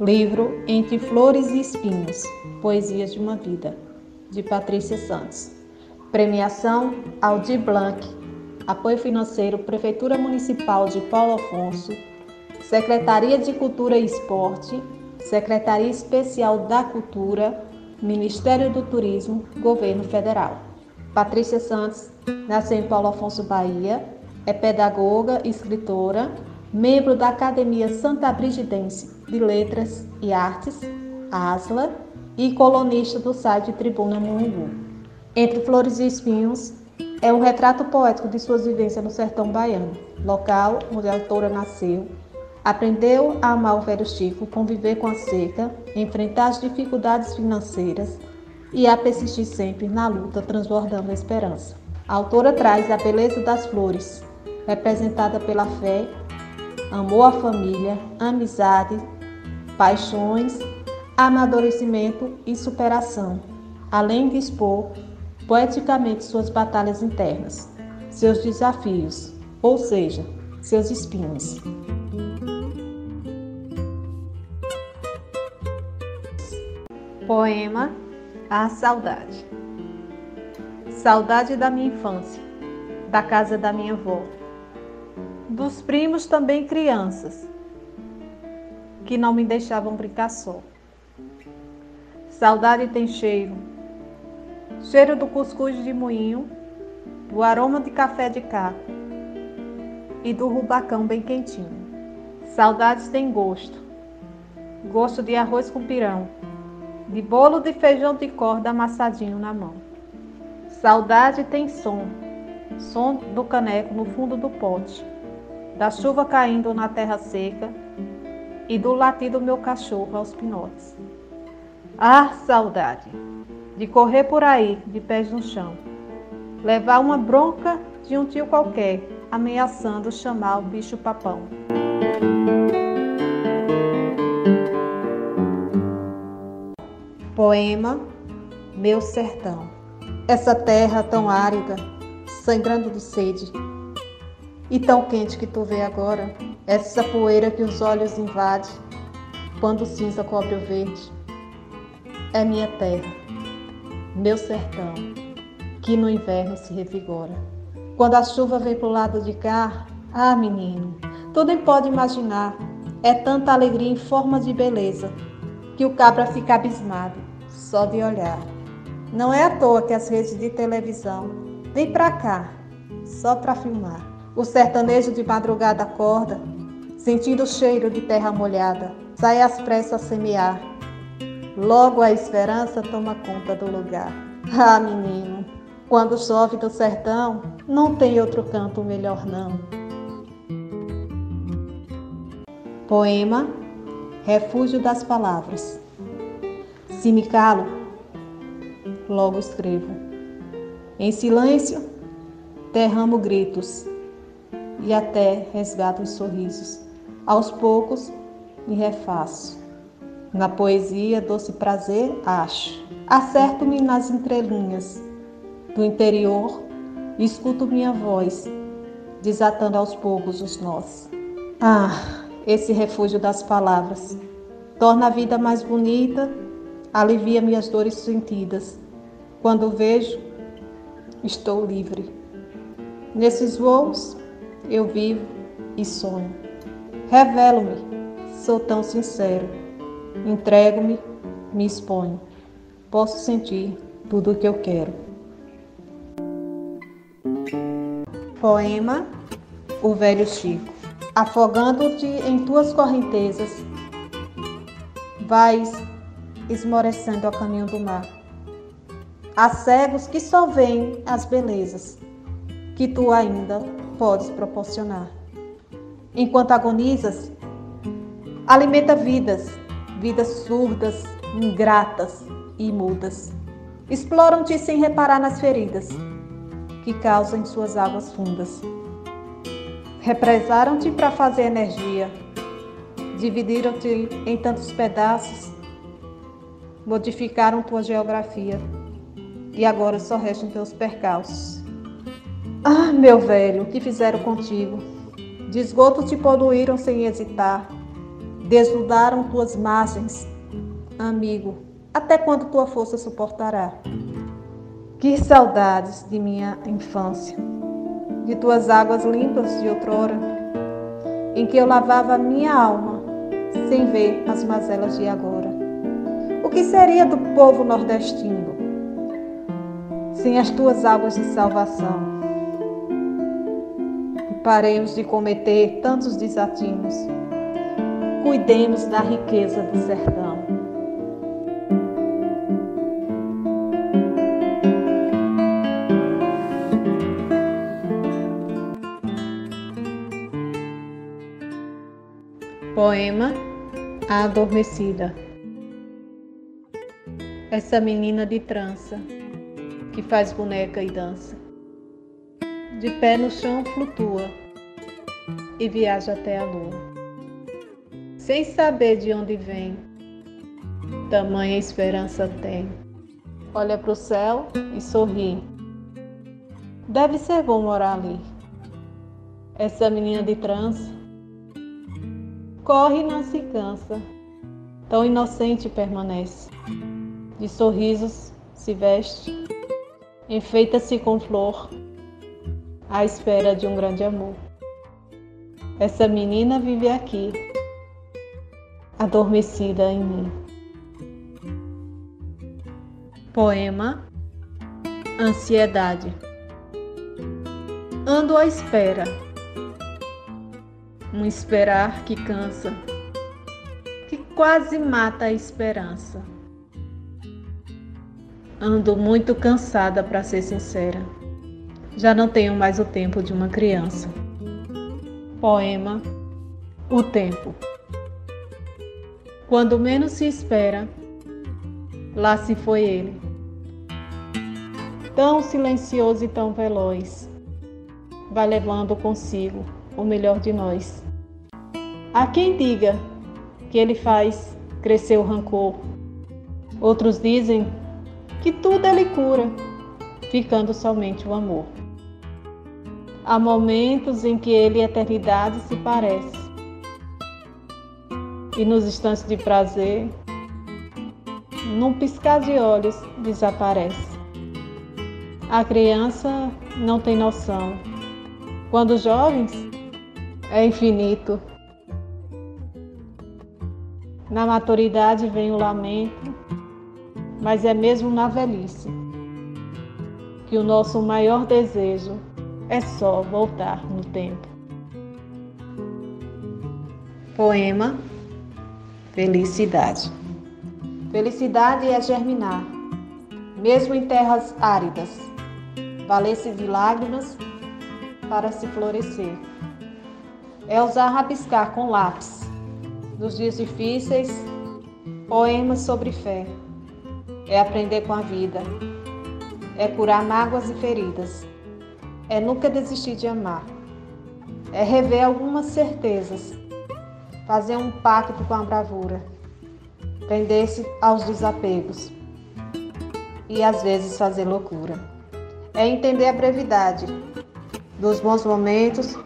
Livro Entre Flores e Espinhos Poesias de uma Vida, de Patrícia Santos. Premiação Aldir Blanc. Apoio financeiro Prefeitura Municipal de Paulo Afonso, Secretaria de Cultura e Esporte, Secretaria Especial da Cultura, Ministério do Turismo, Governo Federal. Patrícia Santos nasceu em Paulo Afonso, Bahia, é pedagoga, escritora, membro da Academia Santa Brigidense de Letras e Artes, ASLA, e colunista do site Tribuna Mungu. Entre Flores e Espinhos é um retrato poético de suas vivências no sertão baiano, local onde a autora nasceu, aprendeu a amar o velho Chico, conviver com a seca, enfrentar as dificuldades financeiras e a persistir sempre na luta, transbordando a esperança. A autora traz a beleza das flores, representada pela fé amor à família, amizade, paixões, amadurecimento e superação, além de expor poeticamente suas batalhas internas, seus desafios, ou seja, seus espinhos. Poema A Saudade Saudade da minha infância, da casa da minha avó dos primos também crianças, que não me deixavam brincar só. Saudade tem cheiro, cheiro do cuscuz de moinho, do aroma de café de caco e do rubacão bem quentinho. Saudades tem gosto, gosto de arroz com pirão, de bolo de feijão de corda amassadinho na mão. Saudade tem som, som do caneco no fundo do pote da chuva caindo na terra seca e do latido do meu cachorro aos pinotes. Ah, saudade de correr por aí de pés no chão, levar uma bronca de um tio qualquer, ameaçando chamar o bicho papão. Poema Meu Sertão. Essa terra tão árida, sangrando de sede, e tão quente que tu vê agora, essa poeira que os olhos invade, quando o cinza cobre o verde, é minha terra, meu sertão, que no inverno se revigora. Quando a chuva vem pro lado de cá, ah, menino, tu nem pode imaginar, é tanta alegria em forma de beleza, que o cabra fica abismado, só de olhar. Não é à toa que as redes de televisão vêm pra cá, só pra filmar. O sertanejo de madrugada acorda, sentindo o cheiro de terra molhada, sai às pressas a semear. Logo a esperança toma conta do lugar. Ah, menino, quando chove do sertão, não tem outro canto melhor não. Poema Refúgio das Palavras. Se me calo, logo escrevo. Em silêncio, derramo gritos e até resgato os sorrisos. Aos poucos me refaço. Na poesia, doce prazer, acho. Acerto-me nas entrelinhas do interior e escuto minha voz, desatando aos poucos os nós. Ah, esse refúgio das palavras torna a vida mais bonita, alivia minhas dores sentidas. Quando vejo, estou livre. Nesses voos, eu vivo e sonho. Revelo-me, sou tão sincero. Entrego-me, me exponho. Posso sentir tudo o que eu quero. Poema O Velho Chico. Afogando-te em tuas correntezas, vais esmorecendo ao caminho do mar. Há cegos que só veem as belezas que tu ainda podes proporcionar. Enquanto agonizas, alimenta vidas, vidas surdas, ingratas e mudas. Exploram-te sem reparar nas feridas que causam em suas águas fundas. Represaram-te para fazer energia, dividiram-te em tantos pedaços, modificaram tua geografia e agora só restam teus percalços. Ah, meu velho, o que fizeram contigo? De esgoto te poluíram sem hesitar. Desnudaram tuas margens, amigo, até quando tua força suportará? Que saudades de minha infância, de tuas águas limpas de outrora, em que eu lavava minha alma sem ver as mazelas de agora. O que seria do povo nordestino sem as tuas águas de salvação? Paremos de cometer tantos desatinos. Cuidemos da riqueza do sertão. Poema A Adormecida Essa menina de trança que faz boneca e dança de pé no chão flutua e viaja até a lua. Sem saber de onde vem, tamanha esperança tem. Olha para o céu e sorri. Deve ser bom morar ali. Essa menina de trança corre e não se cansa, tão inocente permanece. De sorrisos se veste, enfeita-se com flor à espera de um grande amor. Essa menina vive aqui, adormecida em mim. Poema Ansiedade. Ando à espera, um esperar que cansa, que quase mata a esperança. Ando muito cansada, para ser sincera. Já não tenho mais o tempo de uma criança. Poema O Tempo. Quando menos se espera, lá se foi ele. Tão silencioso e tão veloz, vai levando consigo o melhor de nós. Há quem diga que ele faz crescer o rancor. Outros dizem que tudo ele cura, ficando somente o amor. Há momentos em que ele e a eternidade se parece. E nos instantes de prazer, num piscar de olhos, desaparece. A criança não tem noção. Quando jovens, é infinito. Na maturidade vem o lamento, mas é mesmo na velhice que o nosso maior desejo é só voltar no tempo. Poema Felicidade. Felicidade é germinar, mesmo em terras áridas, valer-se de lágrimas para se florescer. É usar rabiscar com lápis, nos dias difíceis, poemas sobre fé. É aprender com a vida, é curar mágoas e feridas é nunca desistir de amar, é rever algumas certezas, fazer um pacto com a bravura, prender-se aos desapegos e às vezes fazer loucura. É entender a brevidade dos bons momentos,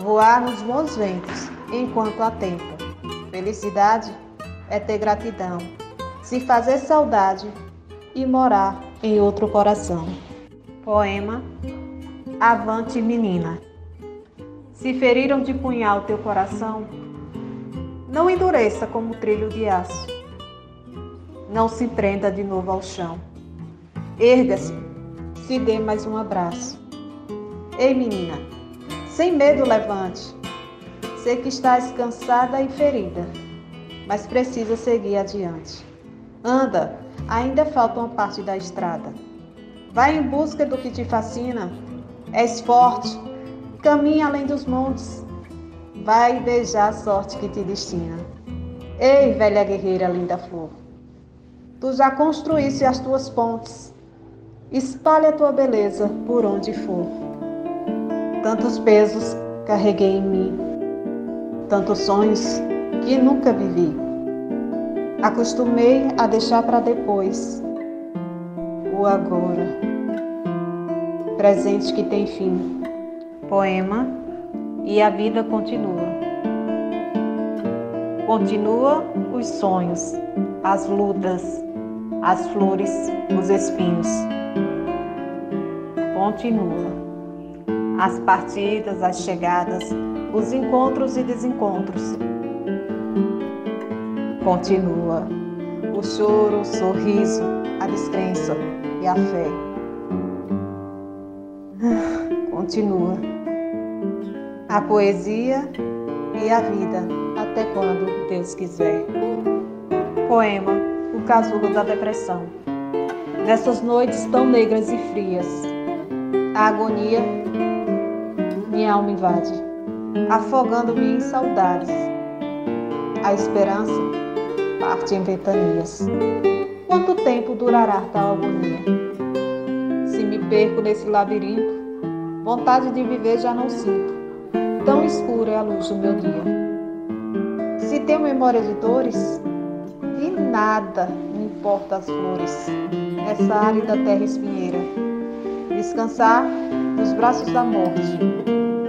voar nos bons ventos enquanto há tempo. Felicidade é ter gratidão, se fazer saudade e morar em outro coração. Poema Avante, menina. Se feriram de punhal teu coração, não endureça como trilho de aço. Não se prenda de novo ao chão. Erga-se, se dê mais um abraço. Ei, menina, sem medo levante. Sei que estás cansada e ferida, mas precisa seguir adiante. Anda, ainda falta uma parte da estrada. Vai em busca do que te fascina És forte, caminha além dos montes, vai beijar a sorte que te destina. Ei, velha guerreira, linda flor, tu já construíste as tuas pontes, espalha a tua beleza por onde for. Tantos pesos carreguei em mim, tantos sonhos que nunca vivi. Acostumei a deixar para depois o agora presente que tem fim. Poema E a vida continua. Continua os sonhos, as lutas, as flores, os espinhos. Continua as partidas, as chegadas, os encontros e desencontros. Continua o choro, o sorriso, a descrença e a fé. Continua a poesia e a vida até quando Deus quiser. Poema O Casulo da Depressão. Nessas noites tão negras e frias, a agonia minha alma invade, afogando-me em saudades. A esperança parte em ventanias. Quanto tempo durará tal agonia? Se me perco nesse labirinto, vontade de viver já não sinto. Tão escura é a luz do meu dia. Se tenho memória de dores, e nada me importa as flores, nessa árida terra espinheira. Descansar nos braços da morte,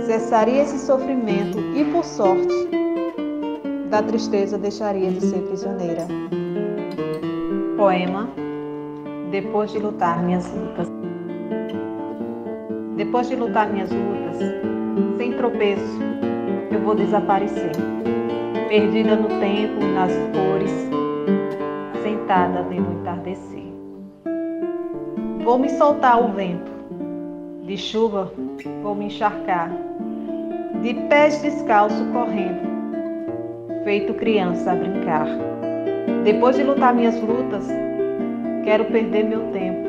cessaria esse sofrimento e, por sorte, da tristeza deixaria de ser prisioneira. Poema Depois de lutar minhas lutas. Depois de lutar minhas lutas, sem tropeço, eu vou desaparecer. Perdida no tempo, nas cores, sentada vendo o entardecer. Vou me soltar ao vento, de chuva vou me encharcar, de pés descalço correndo, feito criança a brincar. Depois de lutar minhas lutas, quero perder meu tempo,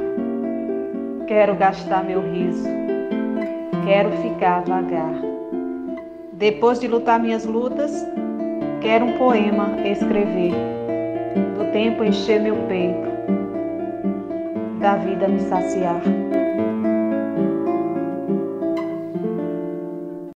quero gastar meu riso, quero ficar vagar. Depois de lutar minhas lutas, quero um poema escrever, do tempo encher meu peito, da vida me saciar.